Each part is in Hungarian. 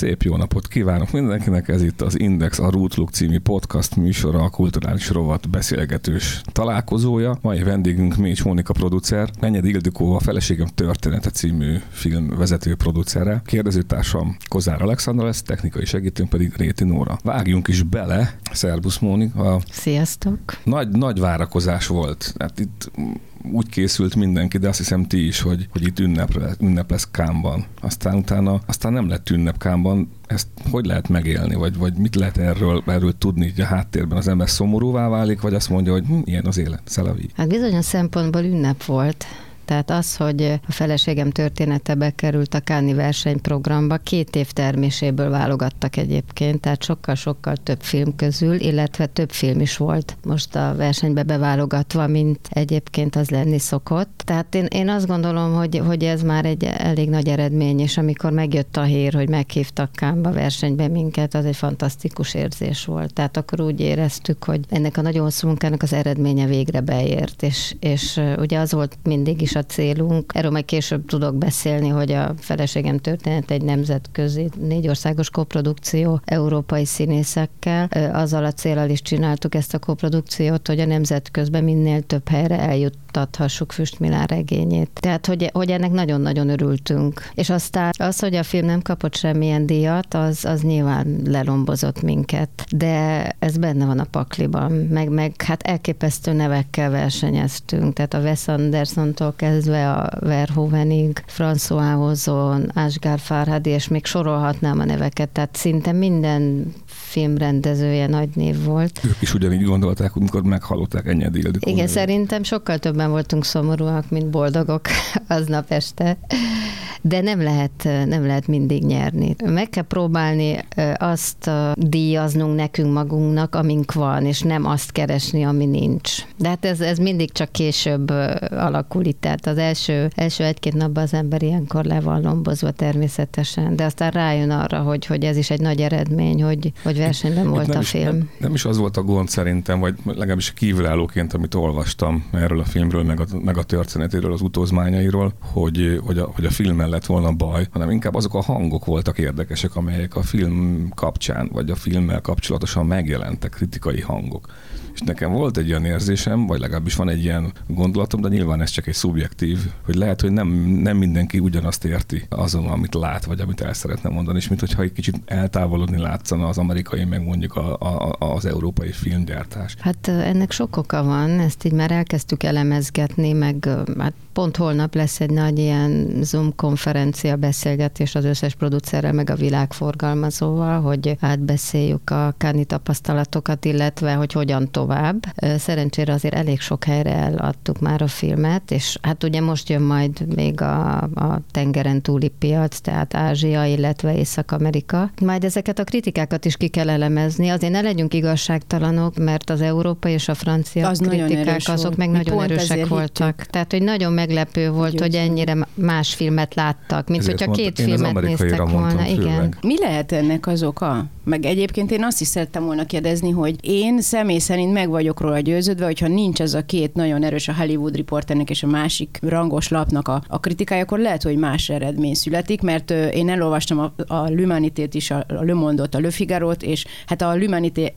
Szép jó napot kívánok mindenkinek, ez itt az Index a Rootluk című podcast műsora, a kulturális rovat beszélgetős találkozója. Mai vendégünk Mécs Mónika producer, Menyed Ildikó a Feleségem története című film vezető producere, kérdezőtársam Kozár Alexandra lesz, technikai segítőnk pedig Réti Nóra. Vágjunk is bele, Szerbusz Mónika. Sziasztok! Nagy, nagy várakozás volt. Hát itt úgy készült mindenki, de azt hiszem ti is, hogy, hogy itt ünnep, ünnep lesz Kámban. Aztán utána, aztán nem lett ünnep Kámban. Ezt hogy lehet megélni, vagy, vagy mit lehet erről, erről tudni hogy a háttérben? Az ember szomorúvá válik, vagy azt mondja, hogy hm, ilyen az élet, szelavi. Hát bizonyos szempontból ünnep volt tehát az, hogy a feleségem története bekerült a Káni versenyprogramba, két év terméséből válogattak egyébként, tehát sokkal-sokkal több film közül, illetve több film is volt most a versenybe beválogatva, mint egyébként az lenni szokott. Tehát én, én azt gondolom, hogy, hogy ez már egy elég nagy eredmény, és amikor megjött a hír, hogy meghívtak Kámba versenybe minket, az egy fantasztikus érzés volt. Tehát akkor úgy éreztük, hogy ennek a nagyon hosszú munkának az eredménye végre beért, és, és ugye az volt mindig is a célunk. Erről majd később tudok beszélni, hogy a feleségem történet egy nemzetközi négy országos koprodukció európai színészekkel. Azzal a célral is csináltuk ezt a koprodukciót, hogy a nemzetközben minél több helyre eljuttathassuk Füstmilán regényét. Tehát, hogy, hogy ennek nagyon-nagyon örültünk. És aztán az, hogy a film nem kapott semmilyen díjat, az, az nyilván lelombozott minket. De ez benne van a pakliban. Meg, meg hát elképesztő nevekkel versenyeztünk. Tehát a Wes Anderson-tól kezdve a Verhoevenig, François Ozon, Asghar Farhadi, és még sorolhatnám a neveket, tehát szinte minden filmrendezője nagy név volt. Ők is ugyanígy gondolták, amikor meghallották Enyedi Ildikó. Igen, szerintem sokkal többen voltunk szomorúak, mint boldogok aznap este de nem lehet, nem lehet mindig nyerni. Meg kell próbálni azt díjaznunk nekünk magunknak, amink van, és nem azt keresni, ami nincs. De hát ez, ez mindig csak később alakul itt, tehát az első, első egy-két napban az ember ilyenkor le van lombozva természetesen, de aztán rájön arra, hogy, hogy ez is egy nagy eredmény, hogy, hogy versenyben itt, volt itt a is, film. Nem, nem is az volt a gond szerintem, vagy legalábbis kívülállóként, amit olvastam erről a filmről, meg a, meg a történetéről, az utózmányairól, hogy, hogy, a, hogy a filmmel lett volna baj, hanem inkább azok a hangok voltak érdekesek, amelyek a film kapcsán, vagy a filmmel kapcsolatosan megjelentek, kritikai hangok. És nekem volt egy ilyen érzésem, vagy legalábbis van egy ilyen gondolatom, de nyilván ez csak egy szubjektív, hogy lehet, hogy nem, nem mindenki ugyanazt érti azon, amit lát, vagy amit el szeretne mondani, és mint hogyha egy kicsit eltávolodni látszana az amerikai, meg mondjuk a, a, az európai filmgyártás. Hát ennek sok oka van, ezt így már elkezdtük elemezgetni, meg hát pont holnap lesz egy nagy ilyen Zoom konferencia beszélgetés az összes producerrel, meg a világforgalmazóval, hogy átbeszéljük a káni tapasztalatokat, illetve hogy hogyan tovább. Szerencsére azért elég sok helyre eladtuk már a filmet, és hát ugye most jön majd még a, a tengeren túli piac, tehát Ázsia, illetve Észak-Amerika. Majd ezeket a kritikákat is ki kell elemezni, azért ne legyünk igazságtalanok, mert az európai és a francia az kritikák azok volt. meg nagyon erősek voltak. Hittük. Tehát, hogy nagyon meglepő volt, Győző. hogy ennyire más filmet láttak, mint Ezért hogyha két filmet néztek volna. Igen. Mi lehet ennek az oka? Meg egyébként én azt is szerettem volna kérdezni, hogy én személy szerint meg vagyok róla győződve, hogyha nincs ez a két nagyon erős a Hollywood Reporternek és a másik rangos lapnak a, a kritikája, akkor lehet, hogy más eredmény születik, mert én elolvastam a, a L'Humanité-t is, a, a Le Monde-ot, a Le Figaro-t, és hát a L'Humanité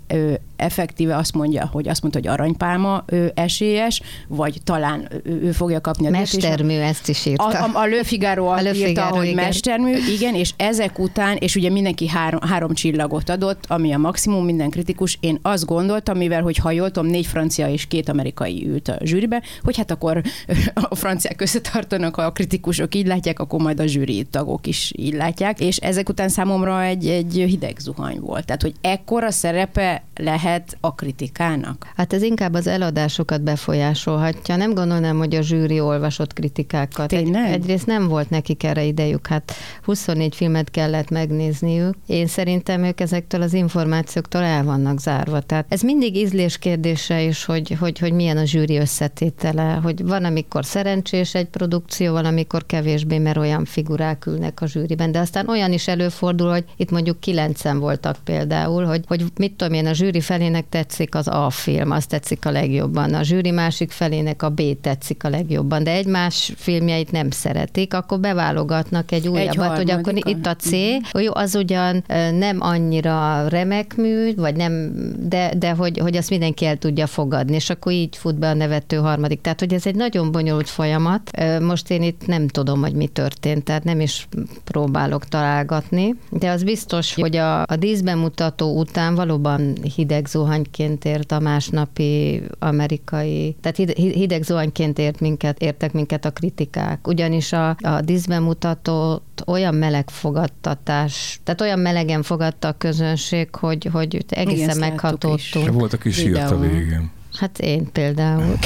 effektíve azt mondja, hogy azt mondta, hogy aranypálma ő esélyes, vagy talán ő, ő fogja kapni a Mestermű, ezt is írta. A, a, a Le Figaro a Le írta, hogy igen. mestermű, igen, és ezek után, és ugye mindenki három, három csillagot adott, ami a maximum, minden kritikus. Én azt gondoltam, mivel, hogy ha jól tudom, négy francia és két amerikai ült a zsűribe, hogy hát akkor a franciák összetartanak, ha a kritikusok így látják, akkor majd a zsűri tagok is így látják, és ezek után számomra egy, egy hideg zuhany volt. Tehát, hogy ekkora szerepe lehet a kritikának? Hát ez inkább az eladásokat befolyásolhatja. Nem gondolnám, hogy a zsűri olvasott kritikákat. Tényleg? Egy, egyrészt nem volt nekik erre idejük, hát 24 filmet kellett megnézniük. Én szerintem ők ezektől az információktól el vannak zárva. Tehát ez mindig ízlés kérdése is, hogy, hogy, hogy milyen a zsűri összetétele, hogy van, amikor szerencsés egy produkció, van, amikor kevésbé, mert olyan figurák ülnek a zsűriben. De aztán olyan is előfordul, hogy itt mondjuk kilencen voltak például, hogy, hogy mit tudom én, a zsűri felének tetszik az A film, azt tetszik a legjobban, a zsűri másik felének a B tetszik a legjobban, de egymás filmjeit nem szeretik, akkor beválogatnak egy újabbat, egy hogy akkor itt a C, jó, az ugyan nem annyira remek mű, vagy nem, de, de hogy, hogy azt mindenki el tudja fogadni, és akkor így fut be a nevető harmadik. Tehát, hogy ez egy nagyon bonyolult folyamat. Most én itt nem tudom, hogy mi történt, tehát nem is próbálok találgatni, de az biztos, hogy a, a díszbemutató után valóban hideg zuhanyként ért a másnapi amerikai, tehát hideg zuhanyként ért minket, értek minket a kritikák. Ugyanis a, a díszbemutatót olyan meleg fogadtatás, tehát olyan melegen fogadta a közönség, hogy, hogy egészen Igen, meghatódtunk. Volt, aki sírt a végén. Hát én például.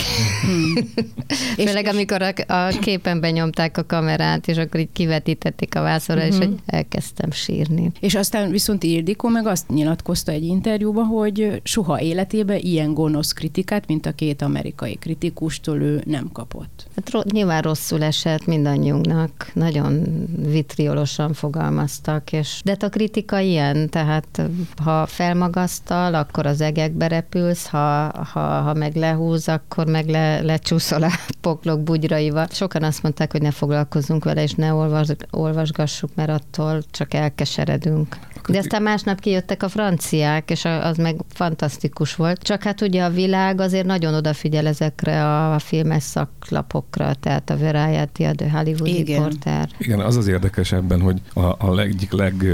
Hmm. Főleg amikor a, a képen benyomták a kamerát, és akkor így kivetítették a vászorra, uh-huh. és hogy elkezdtem sírni. És aztán viszont Ildikó meg azt nyilatkozta egy interjúban, hogy soha életében ilyen gonosz kritikát, mint a két amerikai kritikustól ő nem kapott. Hát ro- nyilván rosszul esett mindannyiunknak, nagyon vitriolosan fogalmaztak, és de hát a kritika ilyen, tehát ha felmagasztal, akkor az egekbe repülsz, ha, ha ha meg lehúz, akkor meg le, lecsúszol a poklok bugyraival. Sokan azt mondták, hogy ne foglalkozzunk vele, és ne olvas, olvasgassuk, mert attól csak elkeseredünk. De aztán másnap kijöttek a franciák, és az meg fantasztikus volt. Csak hát ugye a világ azért nagyon odafigyel ezekre a filmes szaklapokra, tehát a Variety, a The Hollywood Igen. Reporter. Igen, az az érdekes ebben, hogy a, a egyik leg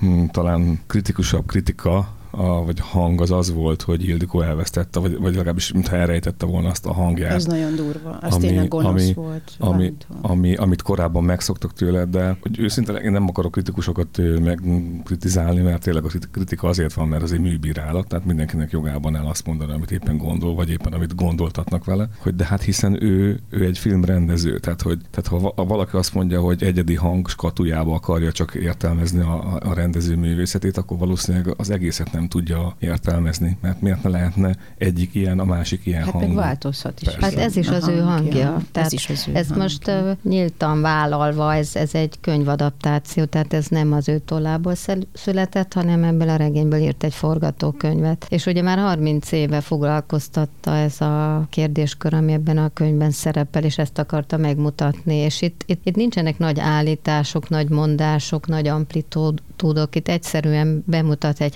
hm, talán kritikusabb kritika a, vagy hang az az volt, hogy Ildikó elvesztette, vagy, vagy legalábbis mintha elrejtette volna azt a hangját. Ez nagyon durva, az ami, tényleg gonosz ami, volt. Ami, ami, amit korábban megszoktak tőle, de hogy őszintén én nem akarok kritikusokat megkritizálni, mert tényleg a kritika azért van, mert az egy műbírálat, tehát mindenkinek jogában el azt mondani, amit éppen gondol, vagy éppen amit gondoltatnak vele, hogy de hát hiszen ő, ő egy filmrendező, tehát hogy tehát ha valaki azt mondja, hogy egyedi hang skatujába akarja csak értelmezni a, a rendező művészetét, akkor valószínűleg az egészet nem tudja értelmezni, mert miért ne lehetne egyik ilyen, a másik ilyen hát hang. meg változhat is. Persze. Hát ez is az ő hangja. Tehát ez is az ő ez hangja. most uh, nyíltan vállalva, ez, ez egy könyvadaptáció, tehát ez nem az ő tollából született, hanem ebből a regényből írt egy forgatókönyvet. És ugye már 30 éve foglalkoztatta ez a kérdéskör, ami ebben a könyvben szerepel, és ezt akarta megmutatni. És itt, itt, itt nincsenek nagy állítások, nagy mondások, nagy amplitúdok, itt egyszerűen bemutat egy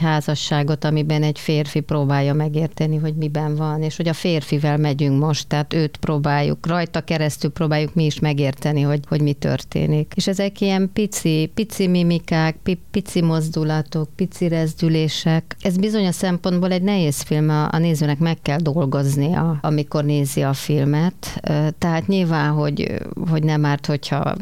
házasságot, amiben egy férfi próbálja megérteni, hogy miben van, és hogy a férfivel megyünk most, tehát őt próbáljuk, rajta keresztül próbáljuk mi is megérteni, hogy, hogy mi történik. És ezek ilyen pici, pici mimikák, pici mozdulatok, pici rezdülések. Ez bizony a szempontból egy nehéz film, a, a nézőnek meg kell dolgoznia, amikor nézi a filmet. Tehát nyilván, hogy, hogy nem árt, hogyha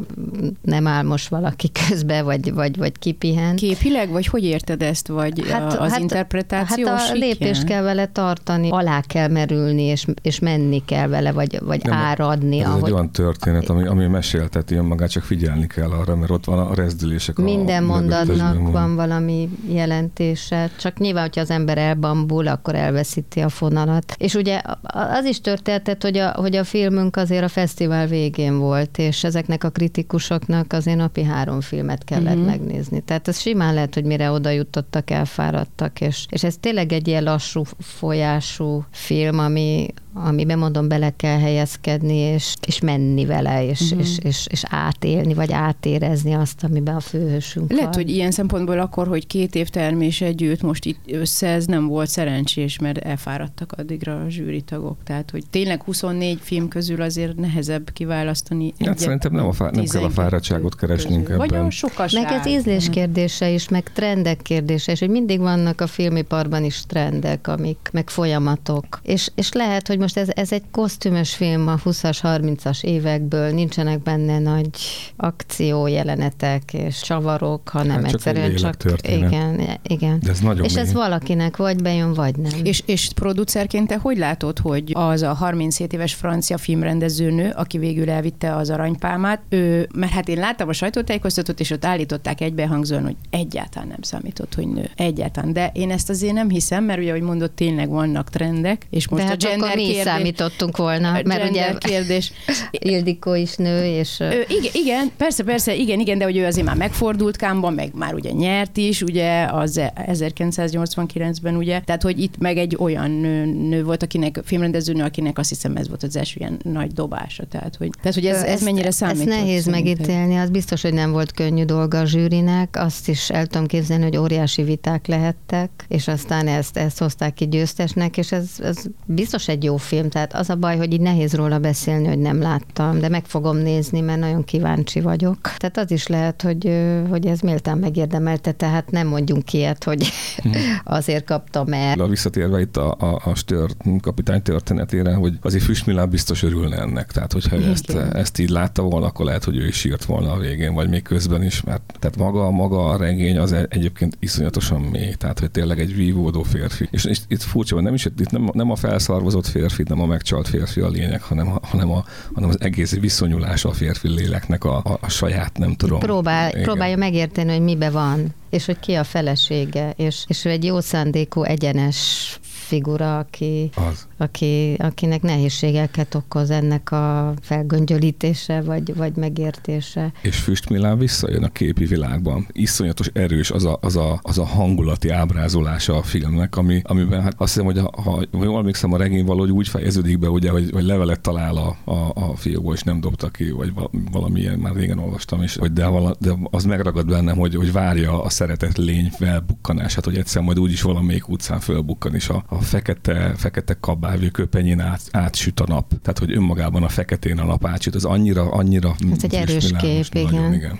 nem áll most valaki közbe, vagy, vagy, vagy kipihen. Képileg, vagy hogy érted ezt? Vagy hát, az hát, interpretáció Hát a lépést kell vele tartani, alá kell merülni, és, és menni kell vele, vagy, vagy Nem, áradni. Ez ahogy... egy olyan történet, ami, ami mesélteti önmagát, csak figyelni kell arra, mert ott van a rezdülések. Minden a mondatnak van valami jelentése, csak nyilván, hogyha az ember elbambul, akkor elveszíti a fonalat. És ugye az is történt, hogy a, hogy a filmünk azért a fesztivál végén volt, és ezeknek a kritikusoknak azért napi három filmet kellett mm-hmm. megnézni. Tehát ez simán lehet, hogy mire oda jutottak, elfáradtak, voltak, és, és ez tényleg egy ilyen lassú folyású film, ami, amiben mondom, bele kell helyezkedni, és, és menni vele, és, uh-huh. és, és, és átélni, vagy átérezni azt, amiben a főhősünk Lehet, van. hogy ilyen szempontból akkor, hogy két év termés együtt most itt össze, ez nem volt szerencsés, mert elfáradtak addigra a zsűritagok. Tehát, hogy tényleg 24 film közül azért nehezebb kiválasztani. Hát szerintem nem, a fá- nem kell a fáradtságot keresnünk közül. ebben. Vagy a sokaság. Meg ez ízlés kérdése is, meg trendek kérdése, és hogy mindig vannak a filmiparban is trendek, amik, meg folyamatok. És, és lehet, hogy most ez, ez egy kosztümös film a 20-as, 30-as évekből, nincsenek benne nagy akciójelenetek és csavarok, hanem Hát csak egyszerűen egy csak... lélektörténet. Igen, igen. De ez nagyon és ez mély. valakinek vagy bejön, vagy nem. És, és producerként te hogy látod, hogy az a 37 éves francia filmrendezőnő, aki végül elvitte az aranypálmát, ő, mert hát én láttam a sajtótájékoztatót, és ott állították egybehangzóan, hogy egyáltalán nem számított, hogy nő. Egyáltalán. De én ezt azért nem hiszem, mert ugye, ahogy mondott, tényleg vannak trendek, és most De a hát gender akkor mi kérdés, számítottunk volna, a mert ugye kérdés. Ildikó is nő, és... Ö, igen, igen, persze, persze, igen, igen, de hogy ő azért már megfordult Kámban, meg már ugye nyert is, ugye az 1989-ben, ugye, tehát hogy itt meg egy olyan nő, nő volt, akinek, filmrendezőnő, akinek azt hiszem ez volt az első ilyen nagy dobása, tehát hogy, tehát, hogy ez, ez Ezt- mennyire számít. Ezt nehéz megítélni, az biztos, hogy nem volt könnyű dolga a zsűrinek, azt is el tudom képzelni, hogy óriási viták lehettek, és aztán ezt, ezt hozták ki győztesnek, és ez, ez biztos egy jó film, tehát az a baj, hogy így nehéz róla beszélni, hogy nem láttam, de meg fogom nézni, mert nagyon kíváncsi vagyok. Tehát az is lehet, hogy, hogy ez méltán megérdemelte, tehát nem mondjunk ilyet, hogy azért kaptam, mert A visszatérve itt a, a, a Stör kapitány történetére, hogy azért Füstmilán biztos örülne ennek. Tehát, hogyha ő ezt, Igen. ezt így látta volna, akkor lehet, hogy ő is sírt volna a végén, vagy még közben is, mert tehát maga, maga a regény az e- egyébként iszonyatosan mély, tehát hogy tényleg egy vívódó férfi. És, és itt furcsa, hogy nem is itt nem, nem a felszarvozott férfi, nem a megcsalt férfi a lényeg, hanem, a, hanem, a, hanem az egész viszonyulása a férfi léleknek a, a, a saját, nem tudom. próbál, Igen. próbálja megérteni, hogy mibe van, és hogy ki a felesége, és, és ő egy jó szándékú, egyenes figura, aki, Az. aki, akinek nehézségeket okoz ennek a felgöngyölítése, vagy, vagy megértése. És Füstmilán visszajön a képi világban. Iszonyatos erős az a, az a, az a hangulati ábrázolása a filmnek, ami, amiben hát azt hiszem, hogy ha ha jól emlékszem, a regény valahogy úgy fejeződik be, ugye, hogy, hogy levelet talál a, a, a fiúból, és nem dobta ki, vagy val- valamilyen, már régen olvastam is, hogy de, vala, de az megragad bennem, hogy, hogy várja a szeretett lény felbukkanását, hogy egyszer majd úgyis valamelyik utcán fölbukkan, és a, a fekete, fekete kabávő köpenyén át, átsüt a nap. Tehát, hogy önmagában a feketén a nap átsüt, az annyira, annyira Ez egy erős Füstmilános, kép, nagyon, igen.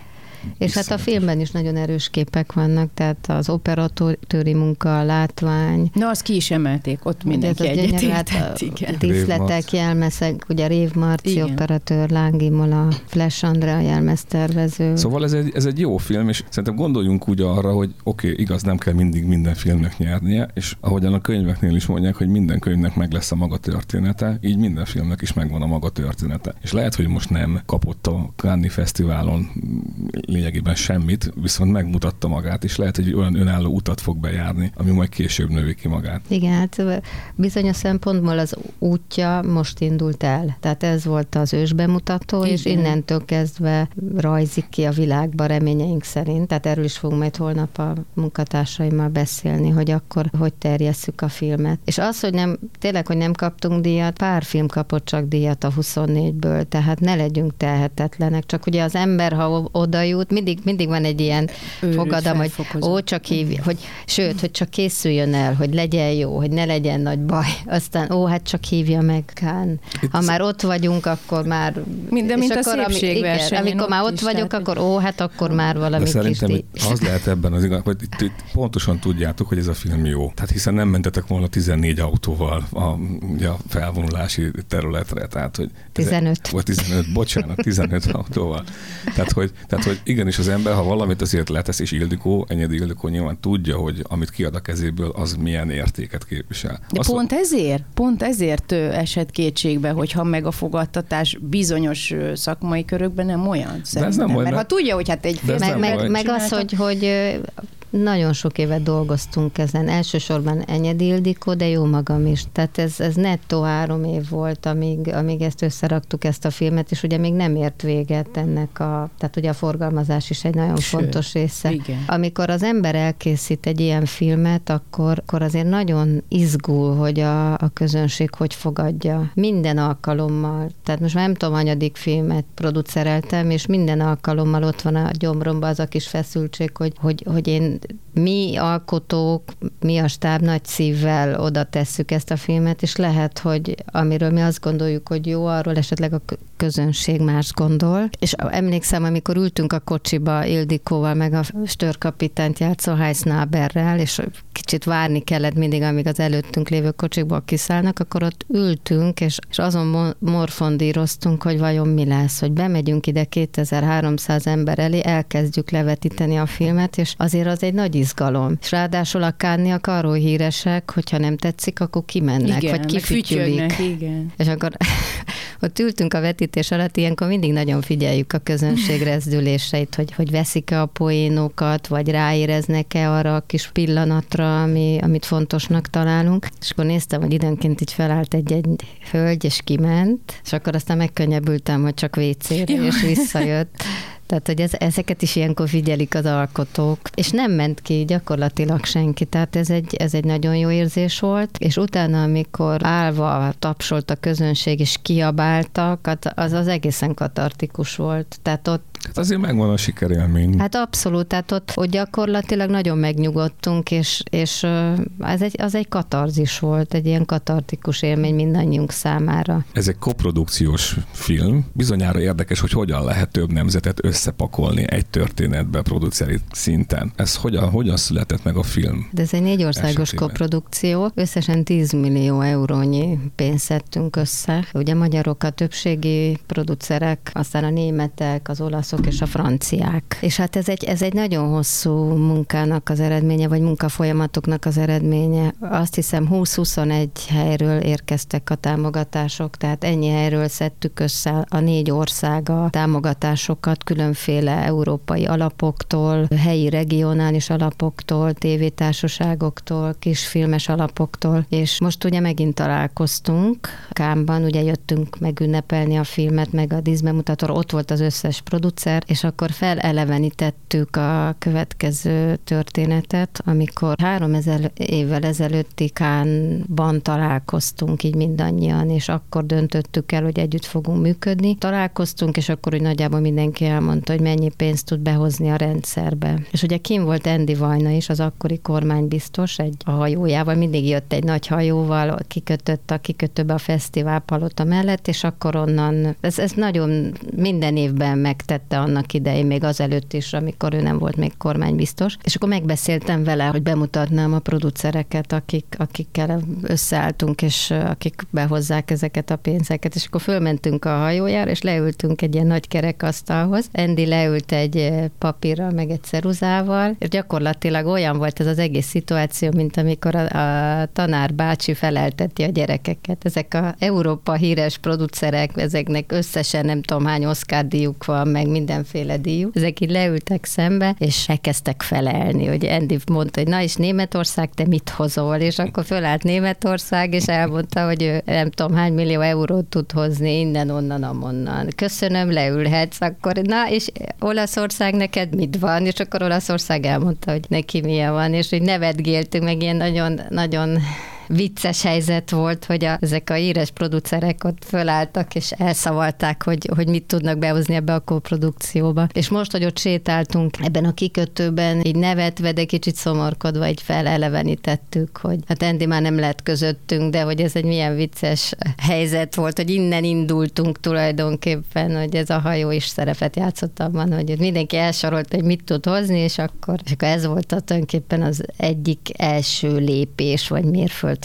És hát a filmben is nagyon erős képek vannak, tehát az operatőri munka, a látvány, Na, azt ki is emelték, ott mindenki gyönyörű, hát egyetértett, a igen. díszletek, Rév jelmezek, ugye Rév Marci Igen. operatőr, Láng Imola, Flash Andrea jelmeztervező. Szóval ez egy, ez egy jó film, és szerintem gondoljunk úgy arra, hogy oké, okay, igaz, nem kell mindig minden filmnek nyernie, és ahogyan a könyveknél is mondják, hogy minden könyvnek meg lesz a maga története, így minden filmnek is megvan a maga története. És lehet, hogy most nem kapott a Cannes Fesztiválon lényegében semmit, viszont megmutatta magát, és lehet, hogy olyan önálló utat fog bejárni, ami majd később növi ki magát. Igen, hát bizonyos szempontból az útja most indult el. Tehát ez volt az ős bemutató, és Igen. innentől kezdve rajzik ki a világba reményeink szerint. Tehát erről is fogunk majd holnap a munkatársaimmal beszélni, hogy akkor hogy terjesszük a filmet. És az, hogy nem, tényleg, hogy nem kaptunk díjat, pár film kapott csak díjat a 24-ből, tehát ne legyünk tehetetlenek. Csak ugye az ember, ha oda jut, mindig, mindig van egy ilyen Őrült fogadam, hogy ó, csak hív, hogy sőt, hogy csak készüljön el, hogy legyen jó, hogy ne legyen nagy baj. Aztán ó, hát csak hívja meg Kán. Ha már ott vagyunk, akkor már... Minden, mint és a ami- igen, Amikor már ott is, vagyok, akkor ó, hát akkor már valami De kis szerintem hogy az lehet ebben az igaz, hogy itt, itt pontosan tudjátok, hogy ez a film jó. Tehát hiszen nem mentetek volna 14 autóval a, ugye a felvonulási területre. Tehát, hogy 15. Vagy 15, bocsánat, 15 autóval. Tehát hogy, tehát, hogy igenis az ember, ha valamit azért letesz, és Ildikó, Enyedi Ildikó nyilván tudja, hogy amit kiad a kezéből, az milyen értéket képvisel. De Azt, pont ezért, pont ezért esett kétségbe, hogyha meg a fogadtatás bizonyos szakmai körökben nem olyan. ez nem Mert olyan, ha tudja, hogy hát egy De meg, meg, meg az, hogy, hogy nagyon sok évet dolgoztunk ezen. Elsősorban Enyedi Ildikó, de jó magam is. Tehát ez, ez nettó három év volt, amíg, amíg ezt összeraktuk, ezt a filmet, és ugye még nem ért véget ennek a, tehát ugye a forgalmazás is egy nagyon Sőt, fontos része. Igen. Amikor az ember elkészít egy ilyen filmet, akkor, akkor azért nagyon izgul, hogy a, a közönség hogy fogadja. Minden alkalommal. Tehát most már nem tudom, hanyadik filmet producereltem, és minden alkalommal ott van a gyomromban az a kis feszültség, hogy, hogy, hogy én did mi alkotók, mi a stáb nagy szívvel oda tesszük ezt a filmet, és lehet, hogy amiről mi azt gondoljuk, hogy jó, arról esetleg a közönség más gondol. És emlékszem, amikor ültünk a kocsiba Ildikóval, meg a störkapitányt játszó Heisnaberrel, és kicsit várni kellett mindig, amíg az előttünk lévő kocsikból kiszállnak, akkor ott ültünk, és, és azon morfondíroztunk, hogy vajon mi lesz, hogy bemegyünk ide 2300 ember elé, elkezdjük levetíteni a filmet, és azért az egy nagy izgalom. És ráadásul a kánniak arról híresek, hogyha nem tetszik, akkor kimennek, igen, vagy kifütyülik. Igen. És akkor ott ültünk a vetítés alatt, ilyenkor mindig nagyon figyeljük a közönség rezdüléseit, hogy, hogy veszik-e a poénokat, vagy ráéreznek-e arra a kis pillanatra, ami, amit fontosnak találunk. És akkor néztem, hogy időnként így felállt egy-egy hölgy, és kiment, és akkor aztán megkönnyebbültem, hogy csak WC-re, és visszajött. Tehát, hogy ez, ezeket is ilyenkor figyelik az alkotók, és nem ment ki gyakorlatilag senki, tehát ez egy, ez egy nagyon jó érzés volt, és utána, amikor állva tapsolt a közönség, és kiabáltak, hát az az egészen katartikus volt. Tehát ott Hát azért megvan a sikerélmény. Hát abszolút, tehát ott, ott gyakorlatilag nagyon megnyugodtunk, és, és ez egy, az egy katarzis volt, egy ilyen katartikus élmény mindannyiunk számára. Ez egy koprodukciós film. Bizonyára érdekes, hogy hogyan lehet több nemzetet összepakolni egy történetbe produceri szinten. Ez hogyan, hogyan született meg a film? De ez egy négy országos koprodukció. Összesen 10 millió eurónyi pénzt szedtünk össze. Ugye magyarok a többségi producerek, aztán a németek, az olasz olaszok és a franciák. És hát ez egy, ez egy nagyon hosszú munkának az eredménye, vagy munkafolyamatoknak az eredménye. Azt hiszem 20-21 helyről érkeztek a támogatások, tehát ennyi helyről szedtük össze a négy ország a támogatásokat különféle európai alapoktól, helyi regionális alapoktól, tévétársaságoktól, kisfilmes alapoktól, és most ugye megint találkoztunk Kámban, ugye jöttünk megünnepelni a filmet, meg a díszbemutatóra, ott volt az összes producer, és akkor felelevenítettük a következő történetet, amikor három ezer évvel ezelőtti Kánban találkoztunk így mindannyian, és akkor döntöttük el, hogy együtt fogunk működni. Találkoztunk, és akkor úgy nagyjából mindenki elmondta, hogy mennyi pénzt tud behozni a rendszerbe. És ugye kim volt Andy Vajna is, az akkori kormánybiztos, egy a hajójával, mindig jött egy nagy hajóval, kikötött a kikötőbe a fesztivál palota mellett, és akkor onnan, ez, ez nagyon minden évben megtett tette annak idején, még azelőtt is, amikor ő nem volt még kormánybiztos. És akkor megbeszéltem vele, hogy bemutatnám a producereket, akik, akikkel összeálltunk, és akik behozzák ezeket a pénzeket. És akkor fölmentünk a hajójára, és leültünk egy ilyen nagy kerekasztalhoz. Andy leült egy papírral, meg egy ceruzával, és gyakorlatilag olyan volt ez az egész szituáció, mint amikor a, a tanár bácsi felelteti a gyerekeket. Ezek a Európa híres producerek, ezeknek összesen nem tudom hány Oscar díjuk van, meg mindenféle díjú. Ezek így leültek szembe, és elkezdtek felelni, hogy Andy mondta, hogy na és Németország, te mit hozol? És akkor fölállt Németország, és elmondta, hogy ő nem tudom hány millió eurót tud hozni innen, onnan, amonnan. Köszönöm, leülhetsz, akkor na, és Olaszország neked mit van? És akkor Olaszország elmondta, hogy neki milyen van, és hogy nevetgéltünk, meg ilyen nagyon, nagyon vicces helyzet volt, hogy a, ezek a íres producerek ott fölálltak, és elszavalták, hogy, hogy mit tudnak behozni ebbe a koprodukcióba. És most, hogy ott sétáltunk ebben a kikötőben, így nevetve, de kicsit szomorkodva, így felelevenítettük, hogy hát Andy már nem lett közöttünk, de hogy ez egy milyen vicces helyzet volt, hogy innen indultunk tulajdonképpen, hogy ez a hajó is szerepet játszott abban, hogy mindenki elsorolt, hogy mit tud hozni, és akkor, és akkor ez volt a tulajdonképpen az egyik első lépés, vagy mérföld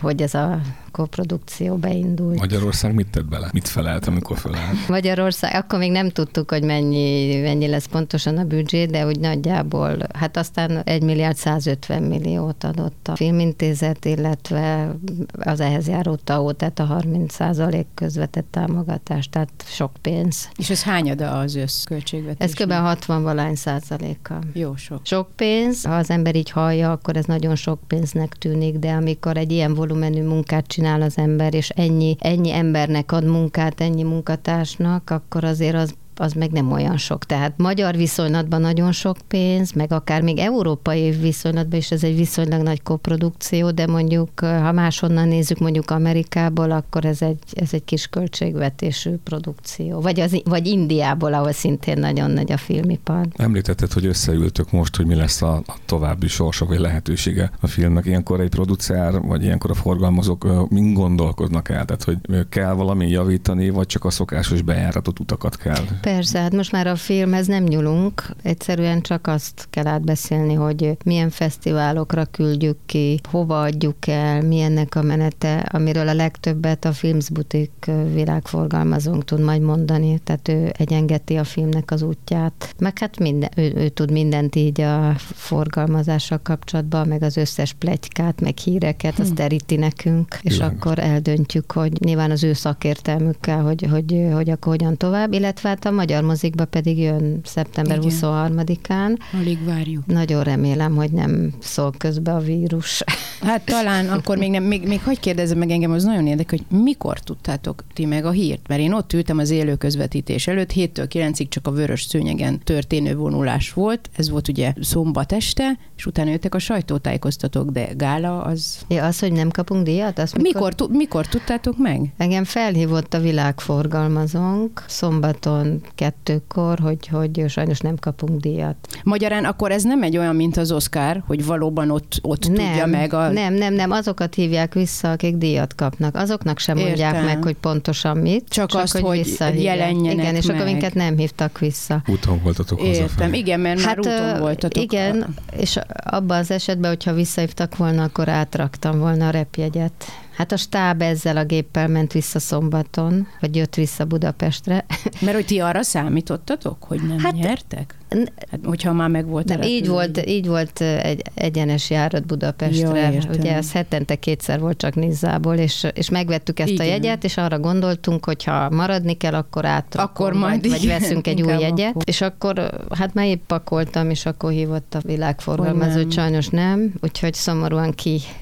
hogy ez a koprodukció beindult. Magyarország mit tett bele? Mit felelt, amikor felállt? Magyarország, akkor még nem tudtuk, hogy mennyi, mennyi lesz pontosan a büdzsé, de úgy nagyjából, hát aztán 1 milliárd 150 milliót adott a filmintézet, illetve az ehhez járó TAO, tehát a 30% közvetett támogatás, tehát sok pénz. És ez hányada az összköltségvetés? Ez kb. 60 valány százaléka. Jó sok. Sok pénz, ha az ember így hallja, akkor ez nagyon sok pénznek tűnik, de amikor egy ilyen volumenű munkát csinál az ember, és ennyi, ennyi embernek ad munkát, ennyi munkatársnak, akkor azért az az meg nem olyan sok. Tehát magyar viszonylatban nagyon sok pénz, meg akár még európai viszonylatban is ez egy viszonylag nagy koprodukció, de mondjuk, ha máshonnan nézzük, mondjuk Amerikából, akkor ez egy, ez egy kis költségvetésű produkció. Vagy, az, vagy Indiából, ahol szintén nagyon nagy a filmipar. Említetted, hogy összeültök most, hogy mi lesz a, a további sorsa, vagy lehetősége a filmnek. Ilyenkor egy producer, vagy ilyenkor a forgalmazók mind gondolkoznak el? Tehát, hogy kell valami javítani, vagy csak a szokásos bejáratott utakat kell? Persze, hát most már a filmhez nem nyúlunk, egyszerűen csak azt kell átbeszélni, hogy milyen fesztiválokra küldjük ki, hova adjuk el, milyennek a menete, amiről a legtöbbet a Filmsbutik világforgalmazónk tud majd mondani, tehát ő egyengeti a filmnek az útját, meg hát minden, ő, ő tud mindent így a forgalmazással kapcsolatban, meg az összes plegykát, meg híreket, azt teríti hm. nekünk, és Világos. akkor eldöntjük, hogy nyilván az ő szakértelmükkel, hogy, hogy, hogy akkor hogyan tovább, illetve hát a magyar mozikba pedig jön szeptember Igen. 23-án. Alig várjuk. Nagyon remélem, hogy nem szól közbe a vírus. Hát talán akkor még nem, még, még hogy kérdezem meg engem, az nagyon érdekel, hogy mikor tudtátok ti meg a hírt? Mert én ott ültem az élő közvetítés előtt, 7-től 9-ig csak a vörös szőnyegen történő vonulás volt, ez volt ugye szombat este, és utána jöttek a sajtótájékoztatók, de gála az... Ja, az, hogy nem kapunk díjat? Azt mikor, mikor, mikor tudtátok meg? Engem felhívott a világforgalmazónk szombaton kettőkor, hogy, hogy sajnos nem kapunk díjat. Magyarán akkor ez nem egy olyan, mint az Oscar, hogy valóban ott, ott nem, tudja meg a... Nem, nem, nem, azokat hívják vissza, akik díjat kapnak. Azoknak sem Értem. mondják meg, hogy pontosan mit. Csak, csak azt, hogy, hogy jelenjenek Igen, és meg. akkor minket nem hívtak vissza. Úton voltatok Értem, igen, mert hát, már úton voltatok. Igen, és abban az esetben, hogyha visszahívtak volna, akkor átraktam volna a repjegyet. Hát a stáb ezzel a géppel ment vissza szombaton, vagy jött vissza Budapestre. Mert hogy ti arra számítottatok, hogy nem hát, nyertek? Hát, hogyha már meg volt nem, így volt, így volt egy egyenes járat Budapestre. Jó, Ugye ez hetente kétszer volt csak Nizzából, és, és megvettük ezt Igen. a jegyet, és arra gondoltunk, hogy ha maradni kell, akkor át akkor majd, vagy veszünk egy új jegyet. Akkor. És akkor, hát már épp pakoltam, és akkor hívott a világforgalmazó, hogy sajnos nem, úgyhogy szomorúan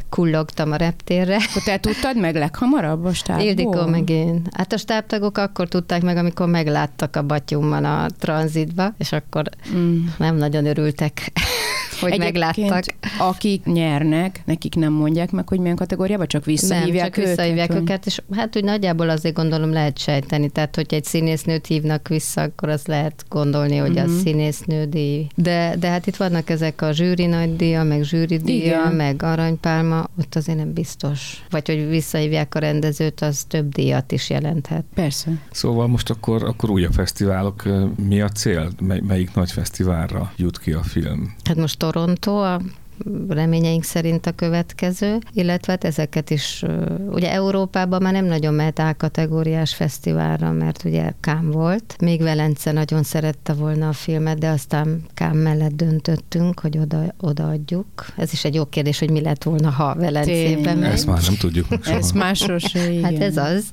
kikullogtam a reptérre. Akkor te tudtad meg leghamarabb a stábból? Ildikó meg én. Hát a stábtagok akkor tudták meg, amikor megláttak a batyumban a tranzitba, és akkor mm. nem nagyon örültek hogy Egyébként, megláttak. akik nyernek, nekik nem mondják meg, hogy milyen kategóriába, csak visszahívják nem, csak őket. visszahívják őket, őket, és hát úgy nagyjából azért gondolom lehet sejteni, tehát hogy egy színésznőt hívnak vissza, akkor azt lehet gondolni, hogy uh-huh. az színésznődíj. De, de hát itt vannak ezek a zsűri nagydíja, meg zsűri díja, meg aranypálma, ott azért nem biztos. Vagy hogy visszahívják a rendezőt, az több díjat is jelenthet. Persze. Szóval most akkor, akkor újabb fesztiválok, mi a cél? Mely, melyik nagy fesztiválra jut ki a film? Hát most Toronto, reményeink szerint a következő, illetve hát ezeket is, ugye Európában már nem nagyon mehet A-kategóriás fesztiválra, mert ugye Kám volt. Még Velence nagyon szerette volna a filmet, de aztán Kám mellett döntöttünk, hogy oda, odaadjuk. Ez is egy jó kérdés, hogy mi lett volna, ha Velencében. Ezt már nem tudjuk. Ez másos, igen. Hát ez az.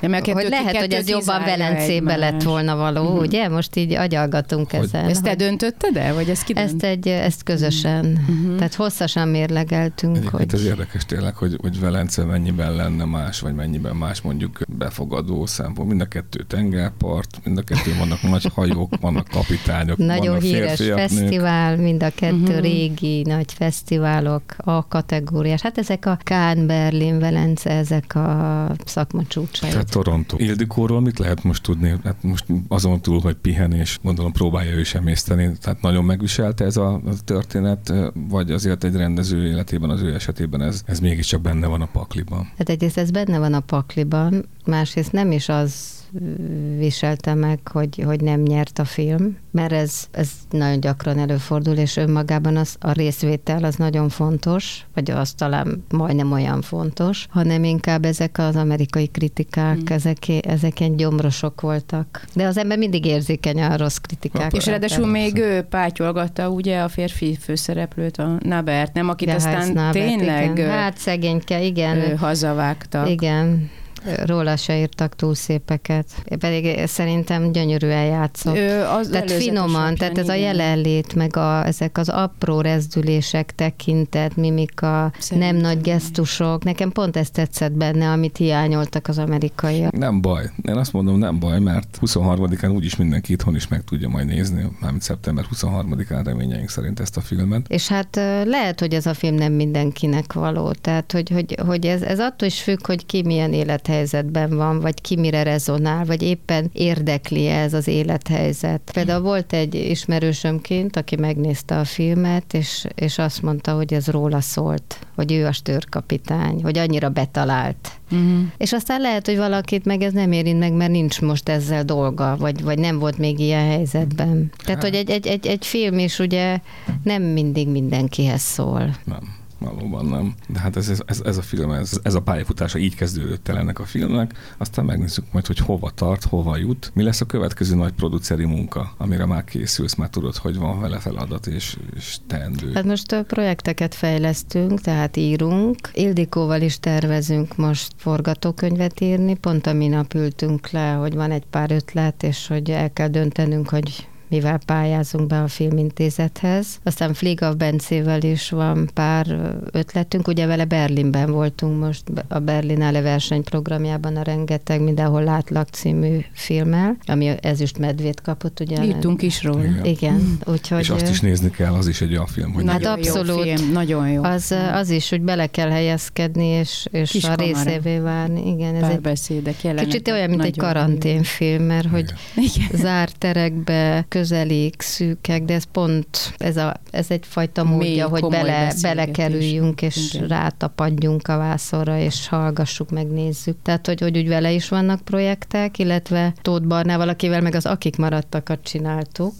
De mert hogy lehet, hogy ez jobban Velencébe lett volna való, uh-huh. ugye? Most így agyalgatunk hogy ezen. Ezt te döntötted el, vagy ezt ki Ezt, egy, ezt közösen. Uh-huh Uh-huh. Tehát hosszasan mérlegeltünk. Egyébként hogy... ez érdekes tényleg, hogy, hogy Velence mennyiben lenne más, vagy mennyiben más mondjuk befogadó szempont. Mind a kettő tengerpart, mind a kettő vannak nagy hajók, vannak kapitányok, Nagyon vannak híres fesztivál, nők. mind a kettő uh-huh. régi nagy fesztiválok, a kategóriás. Hát ezek a Kán, Berlin, Velence, ezek a szakma csúcsai. Tehát Toronto. Ildikóról mit lehet most tudni? Hát most azon túl, hogy pihenés, gondolom próbálja ő sem észteni. Tehát nagyon megviselte ez a, a történet, vagy vagy azért egy rendező életében, az ő esetében ez, ez mégiscsak benne van a pakliban? Hát egyrészt ez benne van a pakliban, másrészt nem is az viselte meg, hogy, hogy nem nyert a film, mert ez, ez nagyon gyakran előfordul, és önmagában az, a részvétel az nagyon fontos, vagy az talán majdnem olyan fontos, hanem inkább ezek az amerikai kritikák, hmm. ezek, ezek ilyen gyomrosok voltak. De az ember mindig érzékeny a rossz kritikák. És ráadásul még ő pátyolgatta ugye a férfi főszereplőt, a Nabert, nem? Akit De aztán Nabert, tényleg... Igen. Hát szegényke, igen. Hazavágtak. Igen. Róla se írtak túl szépeket. Pedig szerintem gyönyörűen játszott. Ő az tehát finoman, tehát ez igen. a jelenlét, meg a, ezek az apró rezdülések, tekintet, mimika, szerintem. nem nagy gesztusok. Nekem pont ezt tetszett benne, amit hiányoltak az amerikaiak. Nem baj. Én azt mondom, nem baj, mert 23-án úgyis mindenki itthon is meg tudja majd nézni, mármint szeptember 23-án reményeink szerint ezt a filmet. És hát lehet, hogy ez a film nem mindenkinek való. Tehát, hogy, hogy, hogy ez, ez attól is függ, hogy ki milyen élet élethelyzetben van, vagy ki mire rezonál, vagy éppen érdekli ez az élethelyzet. Például volt egy ismerősömként, aki megnézte a filmet, és, és azt mondta, hogy ez róla szólt, hogy ő a stőrkapitány, hogy annyira betalált. Uh-huh. És aztán lehet, hogy valakit meg ez nem érint meg, mert nincs most ezzel dolga, vagy, vagy nem volt még ilyen helyzetben. Tehát, hogy egy, egy, egy, egy film is ugye nem mindig mindenkihez szól. Nem valóban nem. De hát ez, ez, ez a film, ez, ez a pályafutása így kezdődött el ennek a filmnek, aztán megnézzük majd, hogy hova tart, hova jut. Mi lesz a következő nagy produceri munka, amire már készülsz, már tudod, hogy van vele feladat és, és teendő. Hát most projekteket fejlesztünk, tehát írunk. Ildikóval is tervezünk most forgatókönyvet írni. Pont a minap ültünk le, hogy van egy pár ötlet, és hogy el kell döntenünk, hogy mivel pályázunk be a filmintézethez. Aztán Fligav Bencével is van pár ötletünk, ugye vele Berlinben voltunk most a Berlinale versenyprogramjában a Rengeteg Mindenhol Látlak című filmmel, ami ezüst medvét kapott, ugye. Írtunk is róla. Igen. Igen. Úgyhogy, és azt is nézni kell, az is egy olyan film, hogy hát abszolút. Jó film, nagyon jó. Az, az is, hogy bele kell helyezkedni, és, és Kis a részévé válni. Igen, ez egy beszédek Kicsit olyan, mint egy karanténfilm, mert hogy Igen. zárt közelik, szűkek, de ez pont, ez, a, ez egyfajta módja, Mély, hogy bele, belekerüljünk, és Igen. rátapadjunk a vászorra, és hallgassuk, megnézzük. Tehát, hogy, hogy úgy vele is vannak projektek, illetve Tóth Barnával, akivel meg az Akik maradtakat csináltuk,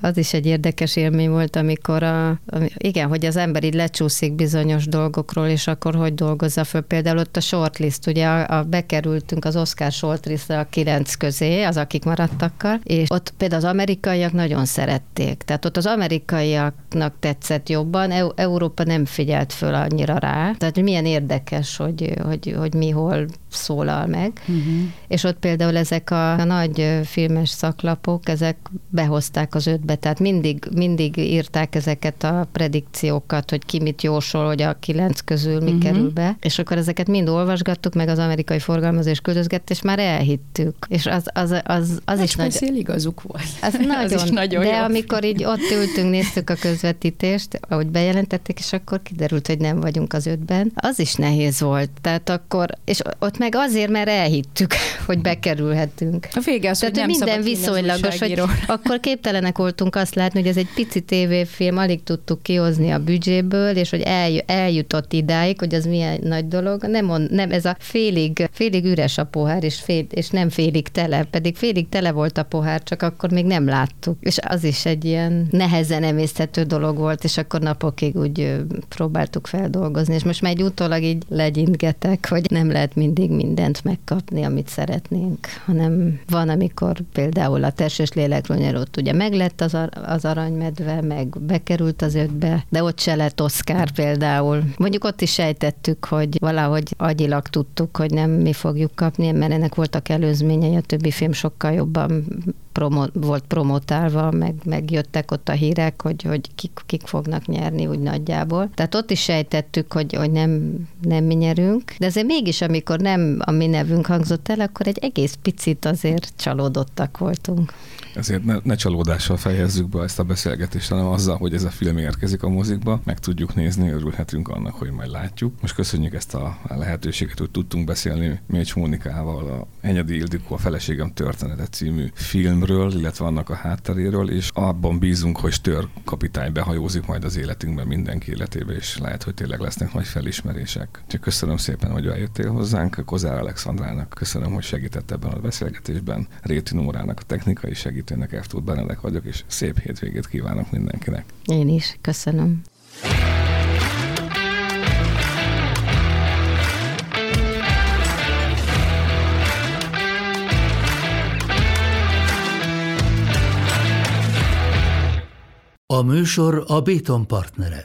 az is egy érdekes élmény volt, amikor a, igen, hogy az ember így lecsúszik bizonyos dolgokról, és akkor hogy dolgozza föl. Például ott a shortlist, ugye a, a bekerültünk az Oscar shortlistre a kilenc közé, az akik maradtakkal, és ott például az amerikaiak nagyon szerették. Tehát ott az amerikaiaknak tetszett jobban, e- Európa nem figyelt föl annyira rá. Tehát milyen érdekes, hogy, hogy, hogy mi hol szólal meg. Uh-huh. És ott például ezek a, a nagy filmes szaklapok, ezek behozták az tehát mindig, mindig írták ezeket a predikciókat, hogy ki mit jósol, hogy a kilenc közül mi uh-huh. kerül be, és akkor ezeket mind olvasgattuk, meg az amerikai forgalmazás küldözgett, és már elhittük. És az, az, az, az is nagy... igazuk volt. Az nagyon, az is nagyon de jó. amikor így ott ültünk, néztük a közvetítést, ahogy bejelentették, és akkor kiderült, hogy nem vagyunk az ötben, az is nehéz volt. Tehát akkor, és ott meg azért, mert elhittük, hogy bekerülhetünk. A vége az, Tehát, hogy nem minden viszonylagos, hogy akkor képtelenek voltunk azt látni, hogy ez egy pici tévéfilm, alig tudtuk kihozni a büdzséből, és hogy eljutott idáig, hogy az milyen nagy dolog. Nem, nem ez a félig, félig üres a pohár, és, fél, és nem félig tele, pedig félig tele volt a pohár, csak akkor még nem láttuk. És az is egy ilyen nehezen emészthető dolog volt, és akkor napokig úgy próbáltuk feldolgozni, és most már egy utólag így legyintgetek, hogy nem lehet mindig mindent megkapni, amit szeretnénk, hanem van, amikor például a testes lélekről ugye meg lett az, ar- az aranymedve, meg bekerült az ötbe, de ott se lett Oscar például. Mondjuk ott is sejtettük, hogy valahogy agyilag tudtuk, hogy nem mi fogjuk kapni, mert ennek voltak előzményei, a többi film sokkal jobban promo, volt promotálva, meg, meg jöttek ott a hírek, hogy, hogy kik, kik fognak nyerni úgy nagyjából. Tehát ott is sejtettük, hogy, hogy nem, nem mi nyerünk, de azért mégis, amikor nem a mi nevünk hangzott el, akkor egy egész picit azért csalódottak voltunk. Ezért ne, ne csalódással fejezzük be ezt a beszélgetést, hanem azzal, hogy ez a film érkezik a mozikba, meg tudjuk nézni, örülhetünk annak, hogy majd látjuk. Most köszönjük ezt a lehetőséget, hogy tudtunk beszélni Mécs Mónikával, a Enyedi Ildikó, a Feleségem története című filmről, illetve annak a hátteréről, és abban bízunk, hogy Stör kapitány behajózik majd az életünkben mindenki életébe, és lehet, hogy tényleg lesznek nagy felismerések. Csak köszönöm szépen, hogy eljöttél hozzánk. Kozár Alexandrának köszönöm, hogy segített ebben a beszélgetésben. Réti Nórának, a technikai segítőnek, Ertúr Benedek vagyok, és szép hétvégét kívánok mindenkinek. Én is, köszönöm. A műsor a Béton partnere.